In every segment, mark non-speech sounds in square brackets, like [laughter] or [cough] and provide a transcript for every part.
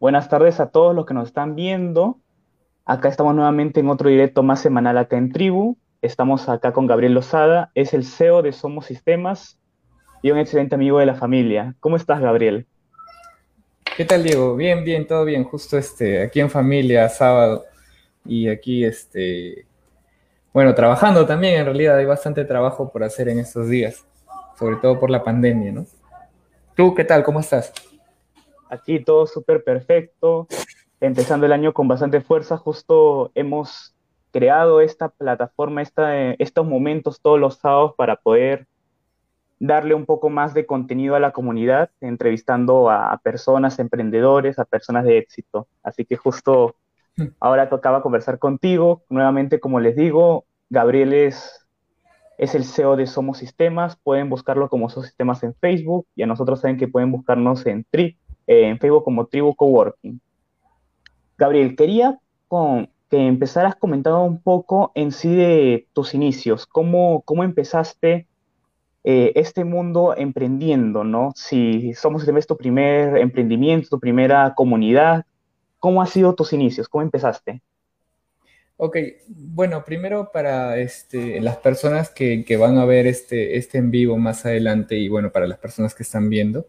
Buenas tardes a todos los que nos están viendo. Acá estamos nuevamente en otro directo más semanal acá en Tribu. Estamos acá con Gabriel Lozada, es el CEO de Somos Sistemas y un excelente amigo de la familia. ¿Cómo estás, Gabriel? ¿Qué tal, Diego? Bien, bien, todo bien. Justo este, aquí en familia, sábado, y aquí, este, bueno, trabajando también, en realidad hay bastante trabajo por hacer en estos días, sobre todo por la pandemia, ¿no? ¿Tú qué tal? ¿Cómo estás? Aquí todo súper perfecto, empezando el año con bastante fuerza, justo hemos creado esta plataforma, esta, estos momentos todos los sábados para poder darle un poco más de contenido a la comunidad, entrevistando a, personas, emprendedores, a personas de éxito. Así que justo ahora tocaba conversar contigo. Nuevamente, como les digo, Gabriel es, es el CEO de Somos Sistemas. Pueden buscarlo como Somos Sistemas en Facebook y a nosotros saben que pueden buscarnos en, tri, en Facebook como Tribu Coworking. Gabriel, quería con, que empezaras comentando un poco en sí de tus inicios, cómo, cómo empezaste eh, este mundo emprendiendo, ¿no? Si somos es tu primer emprendimiento, tu primera comunidad, ¿cómo han sido tus inicios? ¿Cómo empezaste? Ok, bueno, primero para este, las personas que, van a ver este, este en vivo más adelante y bueno, para las personas que están viendo,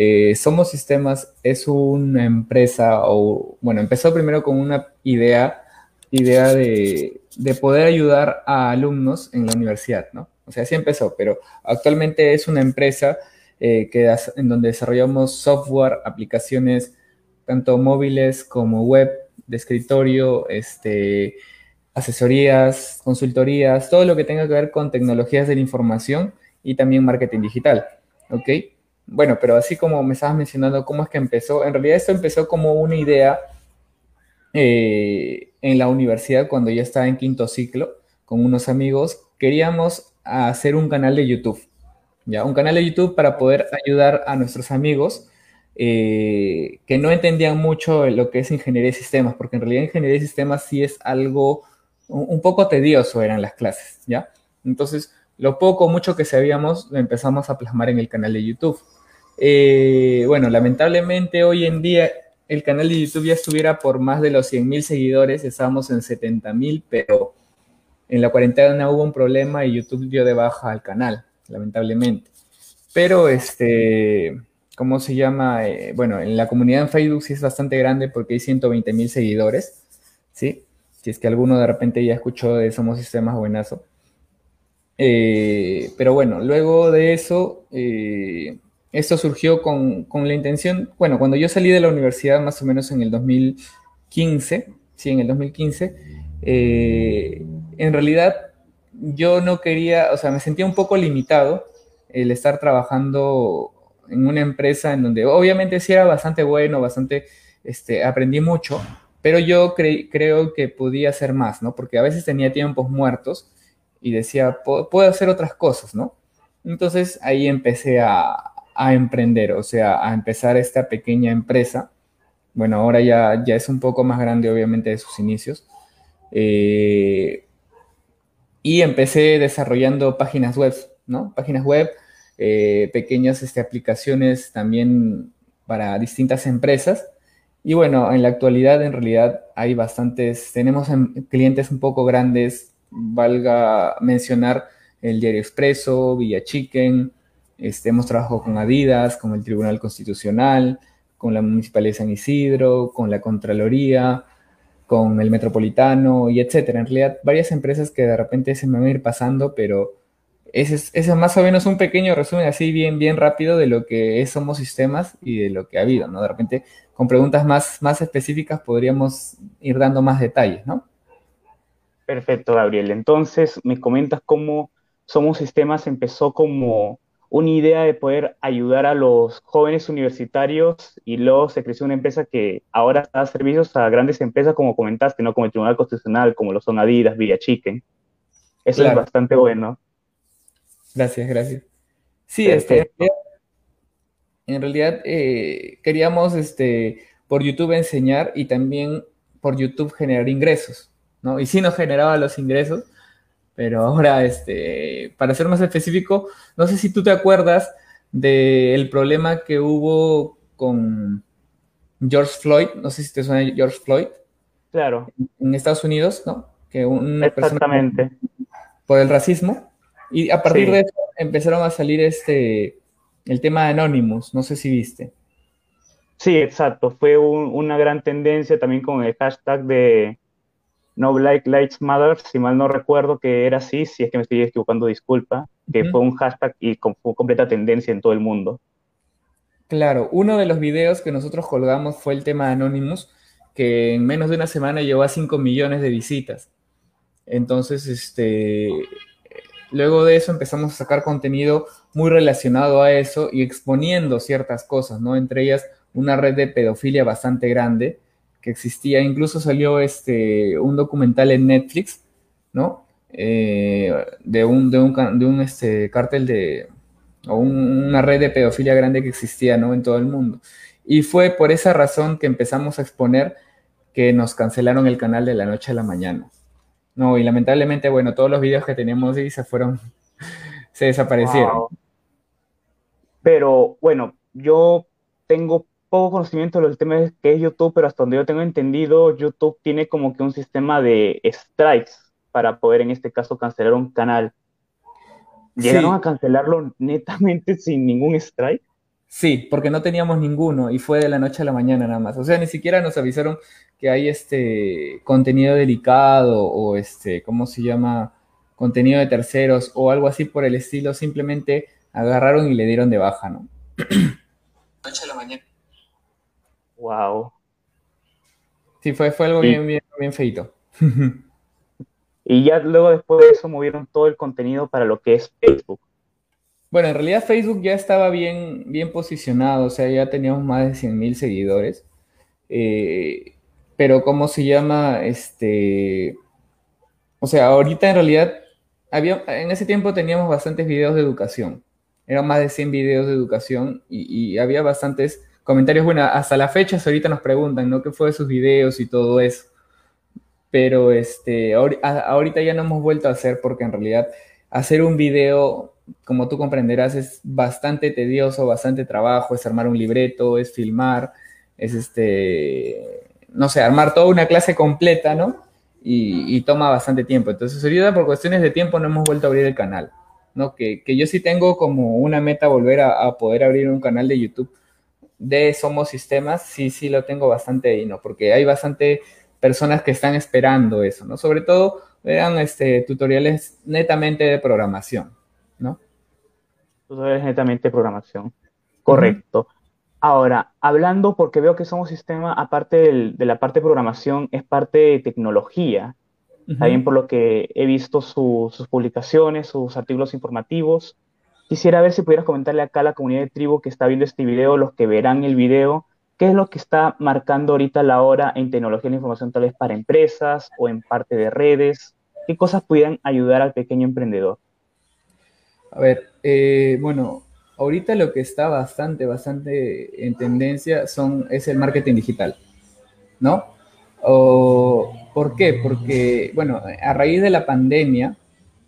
eh, Somos Sistemas es una empresa, o bueno, empezó primero con una idea, idea de, de poder ayudar a alumnos en la universidad, ¿no? O sea, así empezó, pero actualmente es una empresa eh, que, en donde desarrollamos software, aplicaciones, tanto móviles como web, de escritorio, este, asesorías, consultorías, todo lo que tenga que ver con tecnologías de la información y también marketing digital. ¿Ok? Bueno, pero así como me estabas mencionando cómo es que empezó, en realidad esto empezó como una idea eh, en la universidad cuando ya estaba en quinto ciclo con unos amigos. Queríamos hacer un canal de YouTube, ¿ya? Un canal de YouTube para poder ayudar a nuestros amigos eh, que no entendían mucho lo que es ingeniería de sistemas, porque en realidad ingeniería de sistemas sí es algo un, poco tedioso eran las clases, ¿ya? Entonces, lo poco mucho que sabíamos lo empezamos a plasmar en el canal de YouTube. Eh, bueno, lamentablemente hoy en día el canal de YouTube ya estuviera por más de los 100 mil seguidores, estábamos en 70 mil, pero en la cuarentena hubo un problema y YouTube dio de baja al canal, lamentablemente. Pero, este, ¿cómo se llama? Eh, bueno, en la comunidad en Facebook sí es bastante grande porque hay 120 mil seguidores, ¿sí? Si es que alguno de repente ya escuchó de Somos Sistemas Buenazo. Eh, pero bueno, luego de eso, eh, esto surgió con, con, la intención, bueno, cuando yo salí de la universidad más o menos en el 2015, sí, en el 2015, eh, en realidad yo no quería, o sea, me sentía un poco limitado el estar trabajando en una empresa en donde obviamente sí era bastante bueno, bastante, este, aprendí mucho, pero yo creo que podía hacer más, ¿no? Porque a veces tenía tiempos muertos y decía, puedo hacer otras cosas, ¿no? Entonces ahí empecé a, a, emprender, o sea, a empezar esta pequeña empresa. Bueno, ahora ya, ya es un poco más grande, obviamente, de sus inicios. Eh, y empecé desarrollando páginas web, ¿no? Páginas web, eh, pequeñas este, aplicaciones también para distintas empresas. Y bueno, en la actualidad en realidad hay bastantes, tenemos clientes un poco grandes, valga mencionar el Diario Expreso, Villa Chicken, este, hemos trabajado con Adidas, con el Tribunal Constitucional, con la Municipalidad de San Isidro, con la Contraloría, con el Metropolitano y etcétera. En realidad, varias empresas que de repente se me van a ir pasando, pero ese es, más o menos un pequeño resumen así bien, bien rápido de lo que es Somos Sistemas y de lo que ha habido, ¿no? De repente, con preguntas más, más específicas podríamos ir dando más detalles, ¿no? Perfecto, Gabriel. Entonces, me comentas cómo Somos Sistemas empezó como una idea de poder ayudar a los jóvenes universitarios y luego se creció una empresa que ahora da servicios a grandes empresas, como comentaste, ¿no? Como el Tribunal Constitucional, como lo son Adidas, Villa Chicken. Eso es bastante bueno. Gracias, gracias. Sí, este, en realidad eh, queríamos este, por YouTube enseñar y también por YouTube generar ingresos, ¿no? Y sí nos generaba los ingresos, pero [laughs] ahora, este, para ser más específico, no sé si tú te acuerdas del problema que hubo con, George Floyd, no sé si te suena George Floyd. Claro. En Estados Unidos, ¿no? Que una Exactamente. por el racismo. Y a partir de eso empezaron a salir este, el tema de Anonymous, no sé si viste. Sí, exacto. Fue una gran tendencia también con el hashtag de No Black Lives Matter, si mal no recuerdo que era así, si es que me estoy equivocando, disculpa, que fue un hashtag y fue completa tendencia en todo el mundo. Claro, uno de los videos que nosotros colgamos fue el tema Anonymous, que en menos de una semana llegó a 5 millones de visitas. Entonces, este, luego de eso empezamos a sacar contenido muy relacionado a eso y exponiendo ciertas cosas, ¿no? Entre ellas una red de pedofilia bastante grande existía. Incluso salió este, un documental en Netflix, ¿no? Eh, de un, de un, de un este, cártel de, una red de pedofilia grande que existía, ¿no? En todo el mundo. Y fue por esa razón que empezamos a exponer que nos cancelaron el canal de la noche a la mañana. No, y lamentablemente, bueno, todos los videos que teníamos ahí se fueron, [laughs] se desaparecieron. Pero bueno, yo tengo poco conocimiento del tema de que es YouTube, pero hasta donde yo tengo entendido, YouTube tiene como que un sistema de strikes para poder en este caso cancelar un canal. ¿Llegaron a cancelarlo netamente [laughs] sin ningún strike? Sí, porque no teníamos ninguno y fue de la noche a la mañana nada más. O sea, ni siquiera nos avisaron que hay este contenido delicado o este, ¿cómo se llama? Contenido de terceros o algo así por el estilo. Simplemente agarraron y le dieron de baja, ¿no? [clears throat] Noche a la mañana. Wow. Sí, fue, fue algo bien, bien, bien feito. [laughs] y ya luego después de eso movieron todo el contenido para lo que es Facebook. Bueno, en realidad Facebook ya estaba bien, bien posicionado, o sea, ya teníamos más de 100 mil seguidores. Eh, pero, ¿cómo se llama? Este. O sea, ahorita en realidad, había, en ese tiempo teníamos bastantes videos de educación. Eran más de 100 videos de educación y, y había bastantes comentarios, bueno, hasta la fecha ahorita nos preguntan, ¿no? ¿Qué fue de sus videos y todo eso? Pero este, ahorita ya no hemos vuelto a hacer porque en realidad hacer un video, como tú comprenderás, es bastante tedioso, bastante trabajo, es armar un libreto, es filmar, es este, no sé, armar toda una clase completa, ¿no? Y, toma bastante tiempo. Entonces, ahorita por cuestiones de tiempo no hemos vuelto a abrir el canal, ¿no? Que, yo sí tengo como una meta volver a poder abrir un canal de YouTube de Somos Sistemas, sí, sí lo tengo bastante ahí, ¿no? Porque hay bastante personas que están esperando eso, ¿no? Sobre todo eran este, tutoriales netamente de programación, ¿no? Tutoriales netamente de programación. Correcto. Ahora, hablando, porque veo que Somos Sistema, aparte de la parte de programación, es parte de tecnología. También por lo que he visto sus publicaciones, sus artículos informativos. Quisiera ver si pudieras comentarle acá a la comunidad de tribu que está viendo este video, los que verán el video, qué es lo que está marcando ahorita la hora en tecnología de la información, tal vez para empresas o en parte de redes, qué cosas pudieran ayudar al pequeño emprendedor. A ver, eh, bueno, ahorita lo que está bastante, bastante en tendencia son, es el marketing digital, ¿no? ¿Por qué? Porque, bueno, a raíz de la pandemia,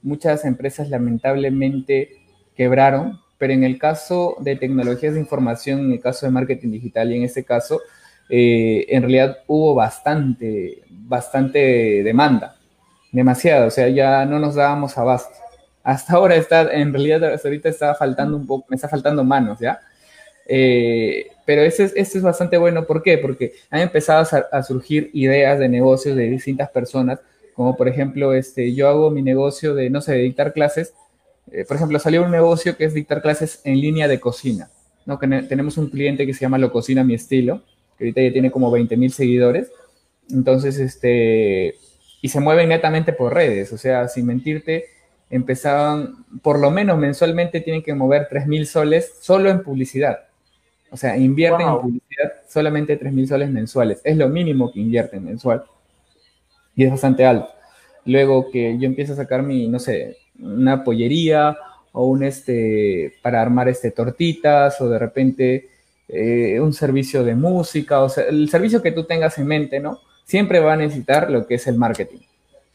muchas empresas lamentablemente quebraron, pero en el caso de tecnologías de información, en el caso de marketing digital y en este caso, eh, en realidad hubo bastante, bastante demanda, demasiado, o sea, ya no nos dábamos abasto. Hasta ahora está, en realidad, hasta ahorita está faltando un poco, me está faltando manos, ¿ya? Eh, pero este es, es bastante bueno, ¿por qué? Porque han empezado a, a, surgir ideas de negocios de distintas personas, como por ejemplo, este, yo hago mi negocio de, no sé, de dictar clases, eh, por ejemplo, salió un negocio que es dictar clases en línea de cocina. ¿no? Que tenemos un cliente que se llama Lo Cocina Mi Estilo, que ahorita ya tiene como 20 mil seguidores. Entonces, este, y se mueven netamente por redes, o sea, sin mentirte, empezaban, por lo menos mensualmente tienen que mover 3 mil soles solo en publicidad. O sea, invierten en publicidad solamente 3 mil soles mensuales. Es lo mínimo que invierten mensual. Y es bastante alto. Luego que yo empiezo a sacar mi, no sé, una pollería o un este para armar este tortitas o de repente eh, un servicio de música, o sea, el servicio que tú tengas en mente, ¿no? Siempre va a necesitar lo que es el marketing,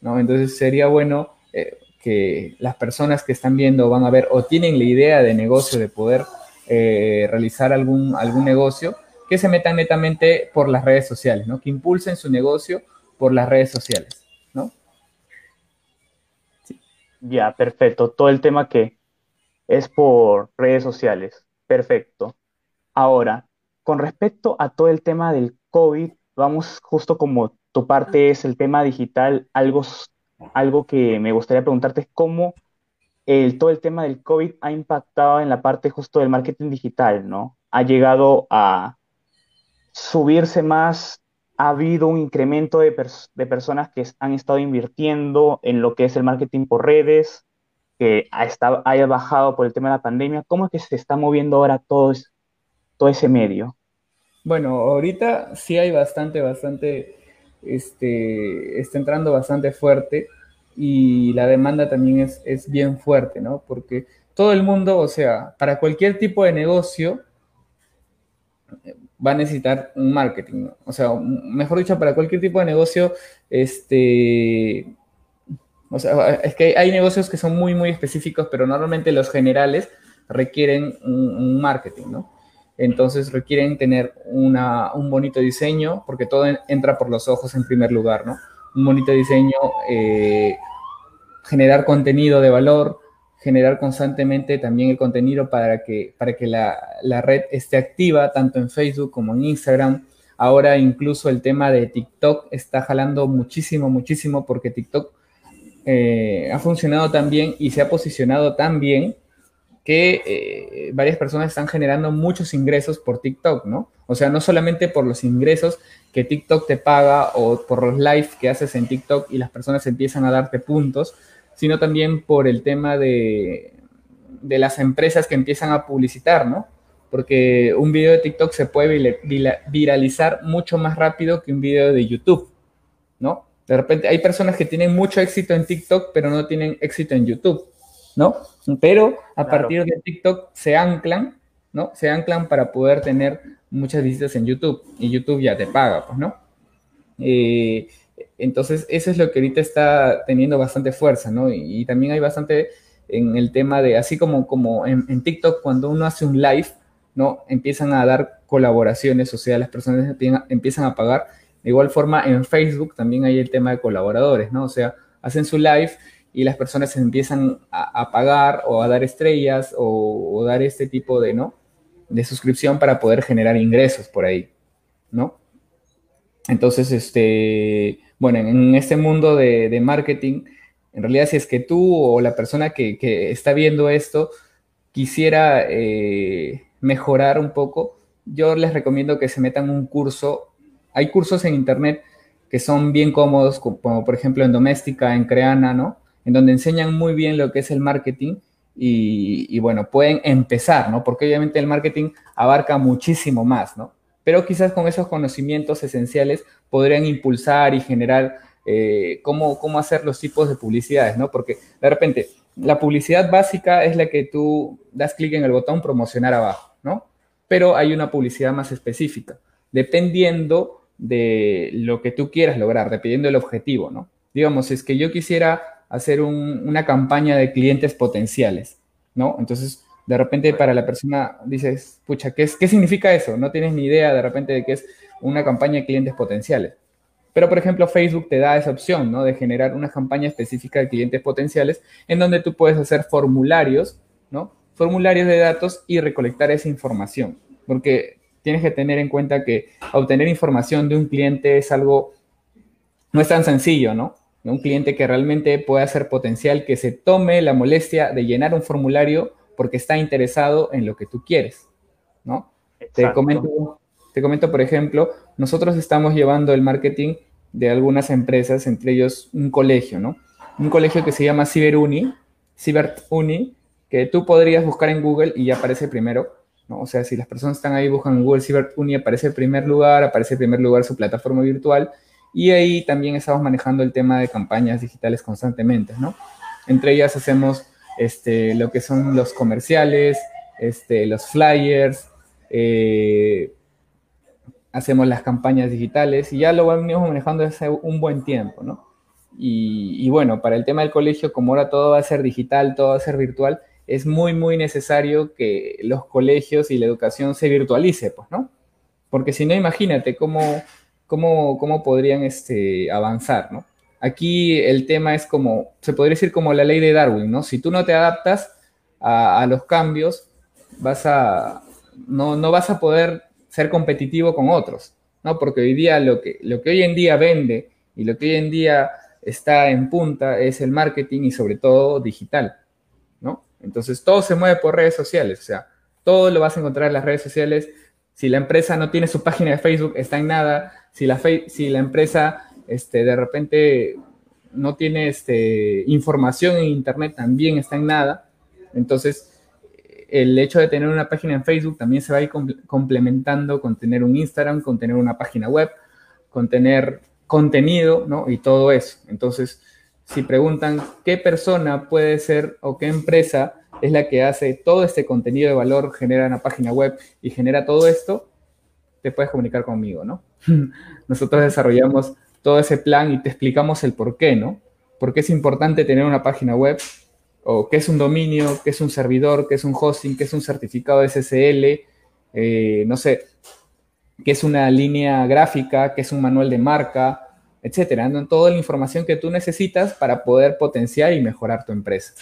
¿no? Entonces sería bueno eh, que las personas que están viendo van a ver o tienen la idea de negocio de poder eh, realizar algún, algún negocio, que se metan netamente por las redes sociales, ¿no? Que impulsen su negocio por las redes sociales. Ya, perfecto. Todo el tema que es por redes sociales. Perfecto. Ahora, con respecto a todo el tema del COVID, vamos justo como tu parte es el tema digital, algo, algo que me gustaría preguntarte es cómo el, todo el tema del COVID ha impactado en la parte justo del marketing digital, ¿no? Ha llegado a subirse más, ha habido un incremento de, personas que han estado invirtiendo en lo que es el marketing por redes, que ha, haya bajado por el tema de la pandemia. ¿Cómo es que se está moviendo ahora todo, todo ese medio? Bueno, ahorita sí hay bastante, bastante, este, está entrando bastante fuerte y la demanda también es, es bien fuerte, ¿no? Porque todo el mundo, o sea, para cualquier tipo de negocio va a necesitar un marketing. O sea, mejor dicho, para cualquier tipo de negocio, este, o sea, es que hay negocios que son muy, muy específicos, pero normalmente los generales requieren un marketing, ¿no? entonces requieren tener un bonito diseño, porque todo entra por los ojos en primer lugar, ¿no? Un bonito diseño, eh, generar contenido de valor, generar constantemente también el contenido para que, para que la, red esté activa, tanto en Facebook como en Instagram. Ahora incluso el tema de TikTok está jalando muchísimo, muchísimo, porque TikTok eh, ha funcionado tan bien y se ha posicionado tan bien que eh, varias personas están generando muchos ingresos por TikTok, ¿no? O sea, no solamente por los ingresos que TikTok te paga o por los live que haces en TikTok y las personas empiezan a darte puntos, sino también por el tema de, de las empresas que empiezan a publicitar, ¿no? Porque un video de TikTok se puede viralizar mucho más rápido que un video de YouTube, ¿no? De repente hay personas que tienen mucho éxito en TikTok, pero no tienen éxito en YouTube. ¿no? Pero a partir de TikTok se anclan, ¿no? Se anclan para poder tener muchas visitas en YouTube y YouTube ya te paga, pues, ¿no? Eh, entonces, eso es lo que ahorita está teniendo bastante fuerza, ¿no? Y, también hay bastante en el tema de, así como, como en, TikTok, cuando uno hace un live, ¿no? Empiezan a dar colaboraciones, o sea, las personas empiezan a pagar. De igual forma, en Facebook también hay el tema de colaboradores, ¿no? O sea, hacen su live y las personas empiezan a, pagar o a dar estrellas o, dar este tipo de, ¿no? De suscripción para poder generar ingresos por ahí, ¿no? Entonces, este, bueno, en, este mundo de, marketing, en realidad si es que tú o la persona que, está viendo esto quisiera eh, mejorar un poco, yo les recomiendo que se metan un curso. Hay cursos en internet que son bien cómodos, como por ejemplo en Doméstica, en Creana, ¿no? en donde enseñan muy bien lo que es el marketing y, bueno, pueden empezar, ¿no? Porque obviamente el marketing abarca muchísimo más, ¿no? Pero quizás con esos conocimientos esenciales podrían impulsar y generar eh, cómo, hacer los tipos de publicidades, ¿no? Porque de repente la publicidad básica es la que tú das clic en el botón promocionar abajo, ¿no? Pero hay una publicidad más específica, dependiendo de lo que tú quieras lograr, dependiendo del objetivo, ¿no? Digamos, es que yo quisiera hacer una campaña de clientes potenciales, ¿no? Entonces, de repente para la persona dices, pucha, ¿qué, es, ¿qué significa eso? No tienes ni idea de repente de qué es una campaña de clientes potenciales. Pero, por ejemplo, Facebook te da esa opción, ¿no? De generar una campaña específica de clientes potenciales en donde tú puedes hacer formularios, ¿no? Formularios de datos y recolectar esa información. Porque tienes que tener en cuenta que obtener información de un cliente es algo, no es tan sencillo, ¿no? un cliente que realmente pueda ser potencial, que se tome la molestia de llenar un formulario porque está interesado en lo que tú quieres, ¿no? Te comento, te comento, por ejemplo, nosotros estamos llevando el marketing de algunas empresas, entre ellos un colegio, ¿no? Un colegio que se llama CiberUni, CiberUni, que tú podrías buscar en Google y ya aparece primero, ¿no? O sea, si las personas están ahí, buscan en Google CiberUni, aparece en primer lugar, aparece en primer lugar su plataforma virtual y ahí también estamos manejando el tema de campañas digitales constantemente, ¿no? Entre ellas hacemos este, lo que son los comerciales, este, los flyers, eh, hacemos las campañas digitales y ya lo venimos manejando hace un buen tiempo, ¿no? Y, y, bueno, para el tema del colegio, como ahora todo va a ser digital, todo va a ser virtual, es muy, muy necesario que los colegios y la educación se virtualice, pues, ¿no? Porque si no, imagínate cómo, cómo, cómo podrían este, avanzar, ¿no? Aquí el tema es como, se podría decir como la ley de Darwin, ¿no? Si tú no te adaptas a, los cambios, vas a, no, no, vas a poder ser competitivo con otros, ¿no? Porque hoy día lo que, lo que hoy en día vende y lo que hoy en día está en punta es el marketing y sobre todo digital, ¿no? Entonces todo se mueve por redes sociales, o sea, todo lo vas a encontrar en las redes sociales. Si la empresa no tiene su página de Facebook, está en nada. Si la, si la empresa este, de repente no tiene este, información en Internet, también está en nada. Entonces, el hecho de tener una página en Facebook también se va a ir complementando con tener un Instagram, con tener una página web, con tener contenido, ¿no? Y todo eso. Entonces, si preguntan qué persona puede ser o qué empresa es la que hace todo este contenido de valor, genera una página web y genera todo esto, te puedes comunicar conmigo, ¿no? [laughs] Nosotros desarrollamos todo ese plan y te explicamos el por qué, ¿no? ¿Por qué es importante tener una página web? ¿O qué es un dominio? ¿Qué es un servidor? ¿Qué es un hosting? ¿Qué es un certificado SSL? Eh, no sé, ¿qué es una línea gráfica? ¿Qué es un manual de marca? etcétera, toda la información que tú necesitas para poder potenciar y mejorar tu empresa.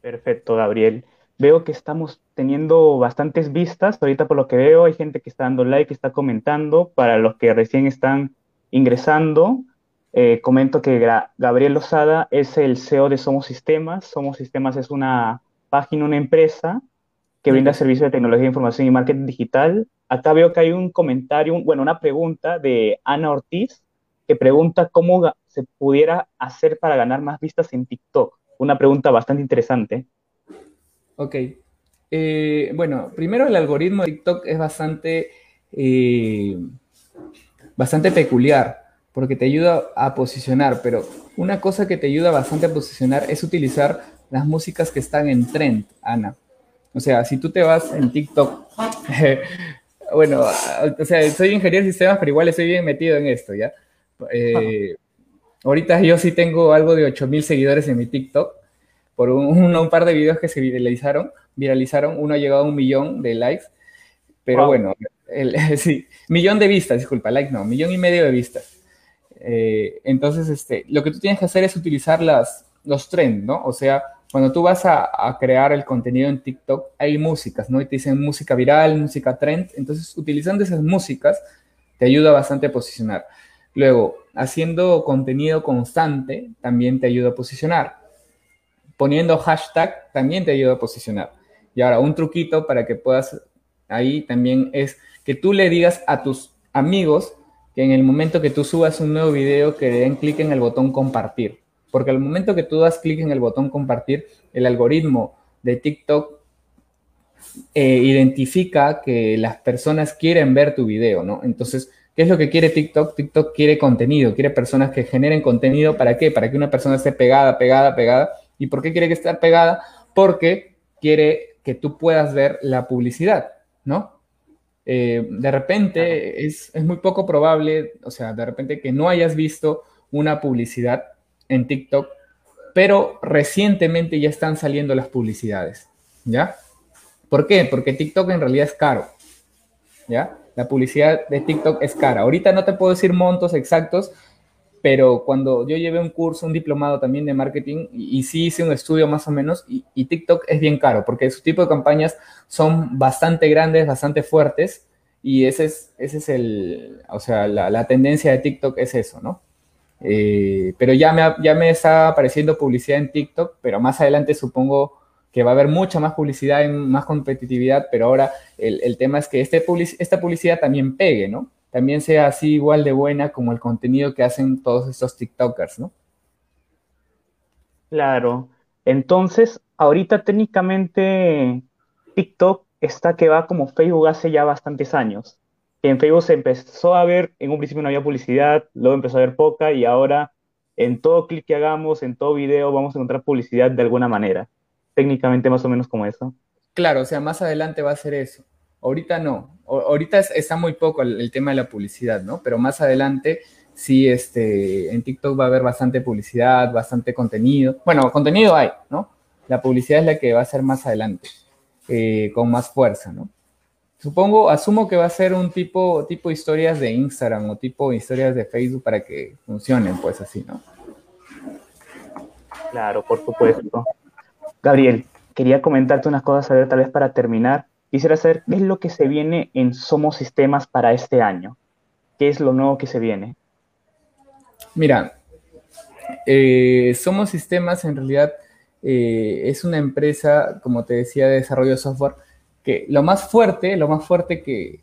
Perfecto, Gabriel. Veo que estamos teniendo bastantes vistas. Ahorita por lo que veo hay gente que está dando like, que está comentando. Para los que recién están ingresando, eh, comento que Gabriel Lozada es el CEO de Somos Sistemas. Somos Sistemas es una página, una empresa que brinda servicios de tecnología, información y marketing digital. Acá veo que hay un comentario, bueno, una pregunta de Ana Ortiz que pregunta cómo se pudiera hacer para ganar más vistas en TikTok una pregunta bastante interesante. Ok. Eh, bueno, primero el algoritmo de TikTok es bastante, eh, bastante peculiar porque te ayuda a posicionar, pero una cosa que te ayuda bastante a posicionar es utilizar las músicas que están en trend, Ana. O sea, si tú te vas en TikTok, [laughs] bueno, o sea, soy ingeniero de sistemas, pero igual estoy bien metido en esto, ¿ya? Eh, Ahorita yo sí tengo algo de 8000 seguidores en mi TikTok por [laughs] un, par de videos que se viralizaron. Viralizaron, uno ha llegado a un millón de likes. Pero bueno, [laughs] sí, millón de vistas, disculpa, like no, millón y medio de vistas. Eh, entonces, este, lo que tú tienes que hacer es utilizar las, los trends, ¿no? O sea, cuando tú vas a, a, crear el contenido en TikTok, hay músicas, ¿no? Y te dicen música viral, música trend. Entonces, utilizando esas músicas, te ayuda bastante a posicionar. Luego, haciendo contenido constante también te ayuda a posicionar. Poniendo hashtag también te ayuda a posicionar. Y ahora, un truquito para que puedas ahí también es que tú le digas a tus amigos que en el momento que tú subas un nuevo video que den clic en el botón compartir. Porque al momento que tú das clic en el botón compartir, el algoritmo de TikTok eh, identifica que las personas quieren ver tu video, ¿no? Entonces, ¿Qué es lo que quiere TikTok? TikTok quiere contenido, quiere personas que generen contenido. ¿Para qué? Para que una persona esté pegada, pegada, pegada. ¿Y por qué quiere que esté pegada? Porque quiere que tú puedas ver la publicidad, ¿no? Eh, de repente es, es, muy poco probable, o sea, de repente que no hayas visto una publicidad en TikTok, pero recientemente ya están saliendo las publicidades, ¿ya? ¿Por qué? Porque TikTok en realidad es caro, ¿ya? La publicidad de TikTok es cara. Ahorita no te puedo decir montos exactos, pero cuando yo llevé un curso, un diplomado también de marketing, y, sí hice un estudio más o menos, y, TikTok es bien caro, porque su tipo de campañas son bastante grandes, bastante fuertes, y ese es, ese es el, o sea, la, tendencia de TikTok es eso, ¿no? Eh, pero ya me, ya me está apareciendo publicidad en TikTok, pero más adelante supongo que va a haber mucha más publicidad y más competitividad, pero ahora el, tema es que este esta publicidad también pegue, ¿no? También sea así igual de buena como el contenido que hacen todos estos TikTokers, ¿no? Claro. Entonces, ahorita técnicamente TikTok está que va como Facebook hace ya bastantes años. En Facebook se empezó a ver, en un principio no había publicidad, luego empezó a haber poca y ahora en todo clic que hagamos, en todo video, vamos a encontrar publicidad de alguna manera técnicamente más o menos como eso. Claro, o sea, más adelante va a ser eso. Ahorita no. ahorita está muy poco el, tema de la publicidad, ¿no? Pero más adelante sí, este, en TikTok va a haber bastante publicidad, bastante contenido. Bueno, contenido hay, ¿no? La publicidad es la que va a ser más adelante, eh, con más fuerza, ¿no? Supongo, asumo que va a ser un tipo, tipo historias de Instagram o tipo historias de Facebook para que funcionen, pues así, ¿no? Claro, por supuesto. Gabriel, quería comentarte unas cosas, a ver, tal vez para terminar. Quisiera saber qué es lo que se viene en Somos Sistemas para este año. ¿Qué es lo nuevo que se viene? Mira, eh, Somos Sistemas en realidad eh, es una empresa, como te decía, de desarrollo de software, que lo más fuerte, lo más fuerte que,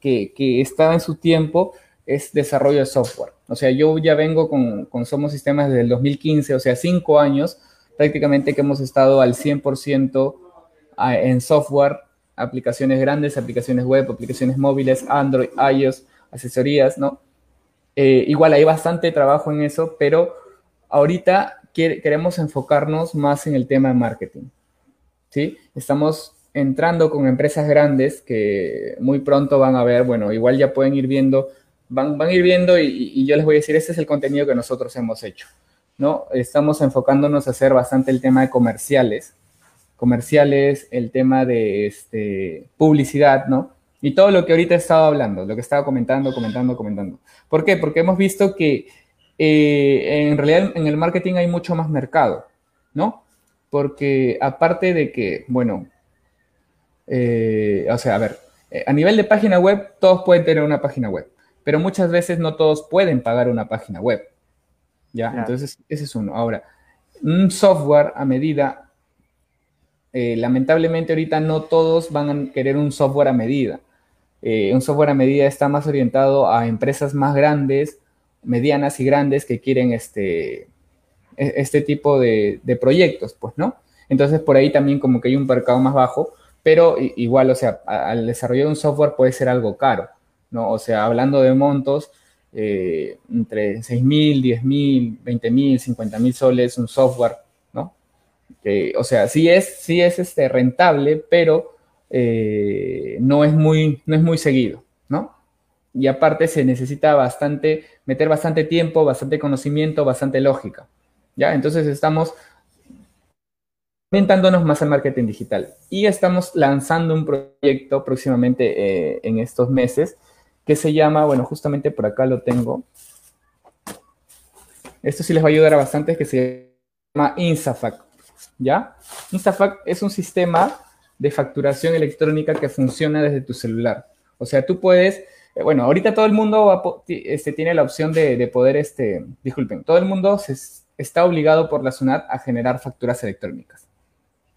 que, estaba en su tiempo es desarrollo de software. O sea, yo ya vengo con, con, Somos Sistemas desde el 2015, o sea, cinco años prácticamente que hemos estado al 100% en software, aplicaciones grandes, aplicaciones web, aplicaciones móviles, Android, iOS, asesorías, ¿no? Eh, igual hay bastante trabajo en eso, pero ahorita queremos enfocarnos más en el tema de marketing. ¿sí? Estamos entrando con empresas grandes que muy pronto van a ver, bueno, igual ya pueden ir viendo, van, van a ir viendo y, yo les voy a decir, este es el contenido que nosotros hemos hecho. ¿no? Estamos enfocándonos a hacer bastante el tema de comerciales, comerciales, el tema de este, publicidad, ¿no? Y todo lo que ahorita he estado hablando, lo que estaba comentando, comentando, comentando. ¿Por qué? Porque hemos visto que eh, en realidad en el marketing hay mucho más mercado, ¿no? Porque aparte de que, bueno, eh, o sea, a ver, eh, a nivel de página web, todos pueden tener una página web, pero muchas veces no todos pueden pagar una página web. ¿Ya? Entonces, ese es uno. Ahora, un software a medida, lamentablemente ahorita no todos van a querer un software a medida. un software a medida está más orientado a empresas más grandes medianas y grandes que quieren este, e, este tipo de, proyectos, pues, ¿no? Entonces, por ahí también como que hay un mercado más bajo, pero igual, o sea, al desarrollar un software puede ser algo caro, ¿no? O sea, hablando de montos, eh, entre 6 mil, 10 mil, 20 mil, 50 mil soles, un software, o sea, sí es, sí es este, rentable, pero eh, no, es muy, no es muy seguido, ¿no? y aparte se necesita bastante, meter bastante tiempo, bastante conocimiento, bastante lógica. ¿Ya? Entonces estamos orientándonos más al marketing digital y estamos lanzando un proyecto próximamente eh, en estos meses que se llama, bueno, justamente por acá lo tengo. Esto sí les va a ayudar a bastante, que se llama Instafac. ¿Ya? Instafac es un sistema de facturación electrónica que funciona desde tu celular. O sea, tú puedes eh, bueno, ahorita todo el mundo este, tiene la opción de, poder, este, disculpen, todo el mundo se, está obligado por la SUNAT a generar facturas electrónicas.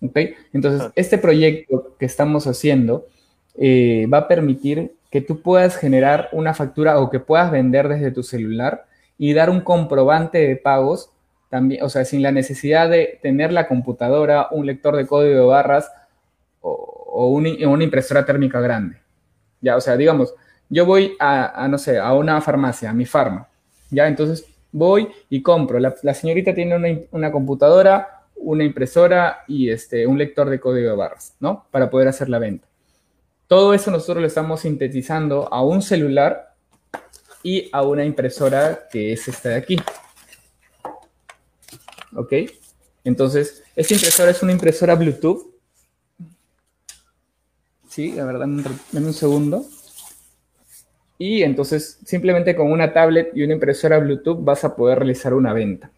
¿Ok? Entonces, este proyecto que estamos haciendo eh, va a permitir que tú puedas generar una factura o que puedas vender desde tu celular y dar un comprobante de pagos también, o sea, sin la necesidad de tener la computadora, un lector de código de barras o, una impresora térmica grande. Ya, o sea, digamos, yo voy a, no sé, a una farmacia, a mi farma, ¿ya? Entonces voy y compro. La, señorita tiene una, computadora, una impresora y este, un lector de código de barras, ¿no? Para poder hacer la venta. Todo eso nosotros lo estamos sintetizando a un celular y a una impresora que es esta de aquí. ¿Ok? Entonces, esta impresora es una impresora Bluetooth. Sí, la verdad, en un segundo. Y entonces simplemente con una tablet y una impresora Bluetooth vas a poder realizar una venta.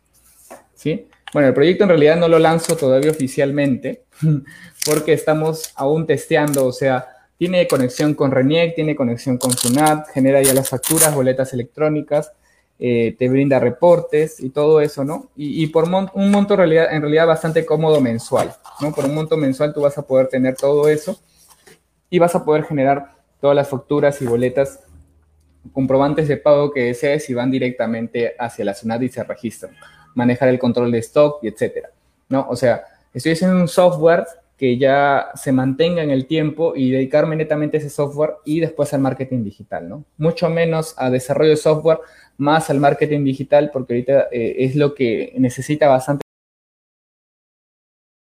¿Sí? Bueno, el proyecto en realidad no lo lanzo todavía oficialmente [laughs] porque estamos aún testeando, o sea, tiene conexión con RENIEC, tiene conexión con SUNAT, genera ya las facturas, boletas electrónicas, eh, te brinda reportes y todo eso, ¿no? Y, por un monto realidad, en realidad bastante cómodo mensual, ¿no? Por un monto mensual tú vas a poder tener todo eso y vas a poder generar todas las facturas y boletas comprobantes de pago que desees y van directamente hacia la zona y se registran. Manejar el control de stock y etcétera. ¿no? O sea, estoy haciendo un software que ya se mantenga en el tiempo y dedicarme netamente a ese software y después al marketing digital, ¿no? Mucho menos a desarrollo de software, más al marketing digital, porque ahorita eh, es lo que necesita bastante.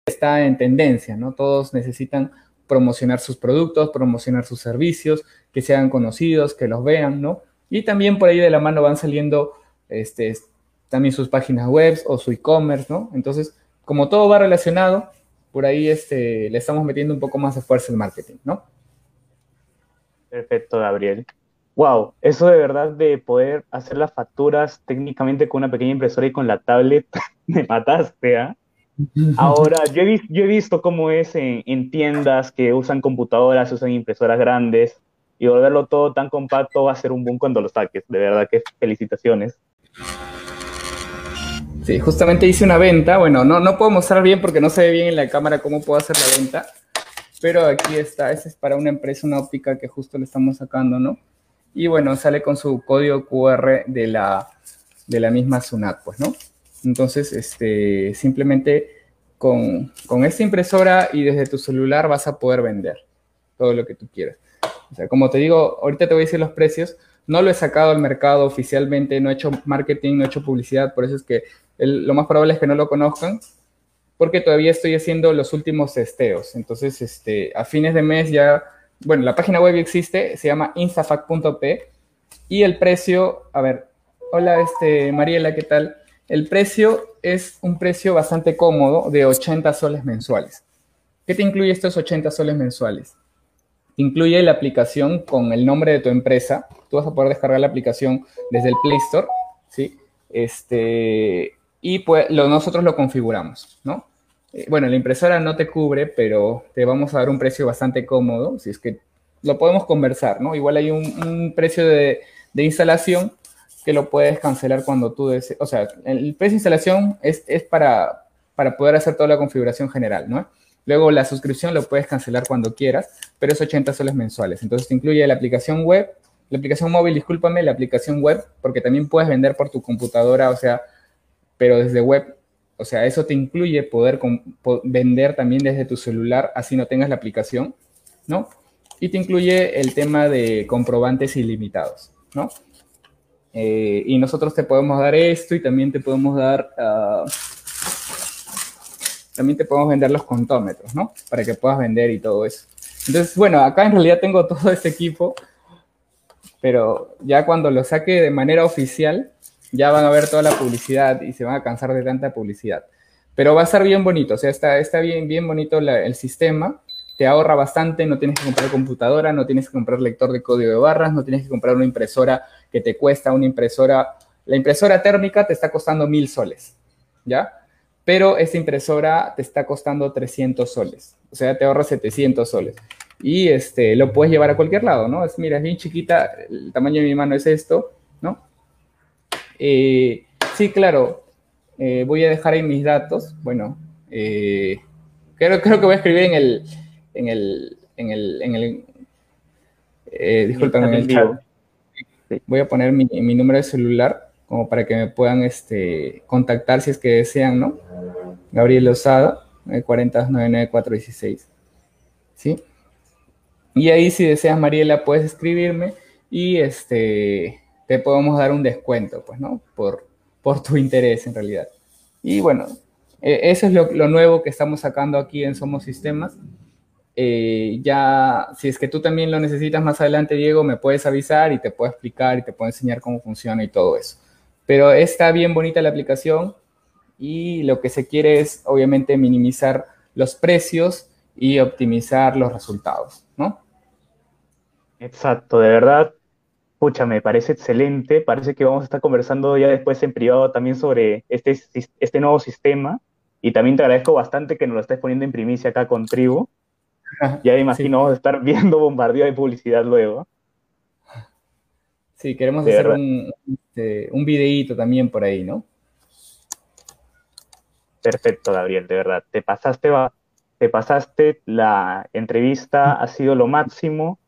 Está en tendencia, ¿no? Todos necesitan promocionar sus productos, promocionar sus servicios, que sean conocidos, que los vean, ¿no? Y también por ahí de la mano van saliendo este, también sus páginas web o su e-commerce, ¿no? Entonces, como todo va relacionado, por ahí este, le estamos metiendo un poco más de fuerza al marketing, ¿no? Perfecto, Gabriel. Wow, eso de verdad de poder hacer las facturas técnicamente con una pequeña impresora y con la tablet, [laughs] me mataste, ¿ah? [laughs] Ahora, yo he, yo he visto cómo es en, tiendas que usan computadoras, usan impresoras grandes, y volverlo todo tan compacto va a ser un boom cuando lo saques. De verdad que felicitaciones. Sí, justamente hice una venta. Bueno, no, no puedo mostrar bien porque no se ve bien en la cámara cómo puedo hacer la venta. Pero aquí está, ese es para una empresa, una óptica que justo le estamos sacando, ¿no? Y bueno, sale con su código QR de la, de la misma SUNAT, pues, ¿no? Entonces, este, simplemente con, con esta impresora y desde tu celular vas a poder vender todo lo que tú quieras. O sea, como te digo, ahorita te voy a decir los precios. No lo he sacado al mercado oficialmente, no he hecho marketing, no he hecho publicidad, por eso es que lo más probable es que no lo conozcan, porque todavía estoy haciendo los últimos testeos. Entonces, este, a fines de mes ya, bueno, la página web existe, se llama instafac.p y el precio, a ver, hola, este, Mariela, ¿qué tal? El precio es un precio bastante cómodo de 80 soles mensuales. ¿Qué te incluye estos 80 soles mensuales? Incluye la aplicación con el nombre de tu empresa. Tú vas a poder descargar la aplicación desde el Play Store, ¿sí? Este, y pues nosotros lo configuramos, ¿no? Eh, bueno, la impresora no te cubre, pero te vamos a dar un precio bastante cómodo, si es que lo podemos conversar, ¿no? Igual hay un, precio de, instalación que lo puedes cancelar cuando tú desees. O sea, el precio de instalación es, para, para poder hacer toda la configuración general, ¿no? Luego la suscripción lo puedes cancelar cuando quieras, pero es 80 soles mensuales. Entonces te incluye la aplicación web, la aplicación móvil, discúlpame, la aplicación web, porque también puedes vender por tu computadora, o sea, pero desde web. O sea, eso te incluye poder vender también desde tu celular, así no tengas la aplicación, ¿no? Y te incluye el tema de comprobantes ilimitados, ¿no? Eh, y nosotros te podemos dar esto y también te podemos dar, ah, también te podemos vender los contómetros, ¿no? Para que puedas vender y todo eso. Entonces, bueno, acá en realidad tengo [laughs] todo este equipo, pero ya cuando lo saque de manera oficial, ya van a ver toda la publicidad y se van a cansar de tanta publicidad. Pero va a estar bien bonito, o sea, está, está bien, bien bonito el sistema te ahorra bastante, no tienes que comprar computadora, no tienes que comprar lector de código de barras, no tienes que comprar una impresora que te cuesta una impresora, la impresora térmica te está costando mil soles, ¿ya? Pero esta impresora te está costando 300 soles, o sea, te ahorra 700 soles. Y este, lo puedes llevar a cualquier lado, ¿no? Es, mira, es bien chiquita, el tamaño de mi mano es esto. Eh, sí, claro, eh, voy a dejar ahí mis datos, bueno, eh, creo, creo que voy a escribir en el, en el, en el, en el disculpen, en el chat. Voy a poner mi, mi, número de celular como para que me puedan este, contactar si es que desean, ¿no? Gabriel Lozada, 940-99416. ¿Sí? Y ahí si deseas, Mariela, puedes escribirme y este, te podemos dar un descuento, pues, ¿no? Por, por tu interés en realidad. Y bueno, e, eso es lo, lo nuevo que estamos sacando aquí en Somos Sistemas. Eh, ya, si es que tú también lo necesitas más adelante, Diego, me puedes avisar y te puedo explicar y te puedo enseñar cómo funciona y todo eso. Pero está bien bonita la aplicación y lo que se quiere es, obviamente, minimizar los precios y optimizar los resultados, ¿no? Exacto, de verdad, pucha, me parece excelente. Parece que vamos a estar conversando ya después en privado también sobre este, este nuevo sistema. Y también te agradezco bastante que nos lo estés poniendo en primicia acá con Tribu [laughs] ya me imagino estar viendo bombardeo de publicidad luego. Sí, queremos hacer un, este, un videíto también por ahí, ¿no? Perfecto, Gabriel, de verdad. Te pasaste, te pasaste la entrevista, ha sido lo máximo.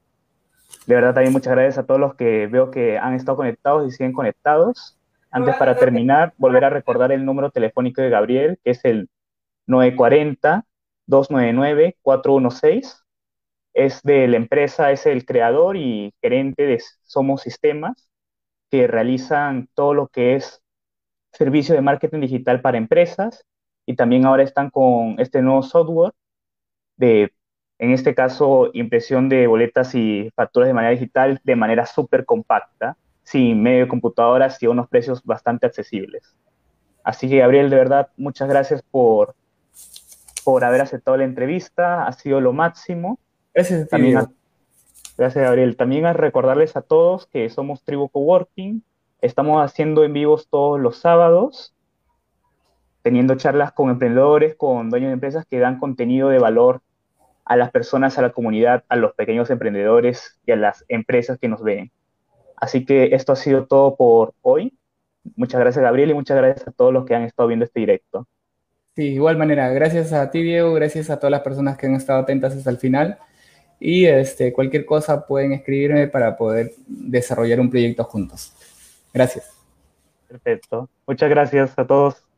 De verdad, también muchas gracias a todos los que veo que han estado conectados y siguen conectados. Antes, para terminar, volver a recordar el número telefónico de Gabriel, que es el 940 299-416. Es de la empresa, es el creador y gerente de Somos Sistemas, que realizan todo lo que es servicio de marketing digital para empresas y también ahora están con este nuevo software de, en este caso, impresión de boletas y facturas de manera digital de manera súper compacta, sin medio de computadoras y a unos precios bastante accesibles. Así que, Gabriel, de verdad, muchas gracias por por haber aceptado la entrevista, ha sido lo máximo. Gracias también Gracias, Gabriel. También a recordarles a todos que somos Tribu Coworking. Estamos haciendo en vivos todos los sábados, teniendo charlas con emprendedores, con dueños de empresas que dan contenido de valor a las personas, a la comunidad, a los pequeños emprendedores y a las empresas que nos ven. Así que esto ha sido todo por hoy. Muchas gracias, Gabriel, y muchas gracias a todos los que han estado viendo este directo. Sí, igual manera, gracias a ti, Diego, gracias a todas las personas que han estado atentas hasta el final. Y este, cualquier cosa pueden escribirme para poder desarrollar un proyecto juntos. Gracias. Perfecto. Muchas gracias a todos.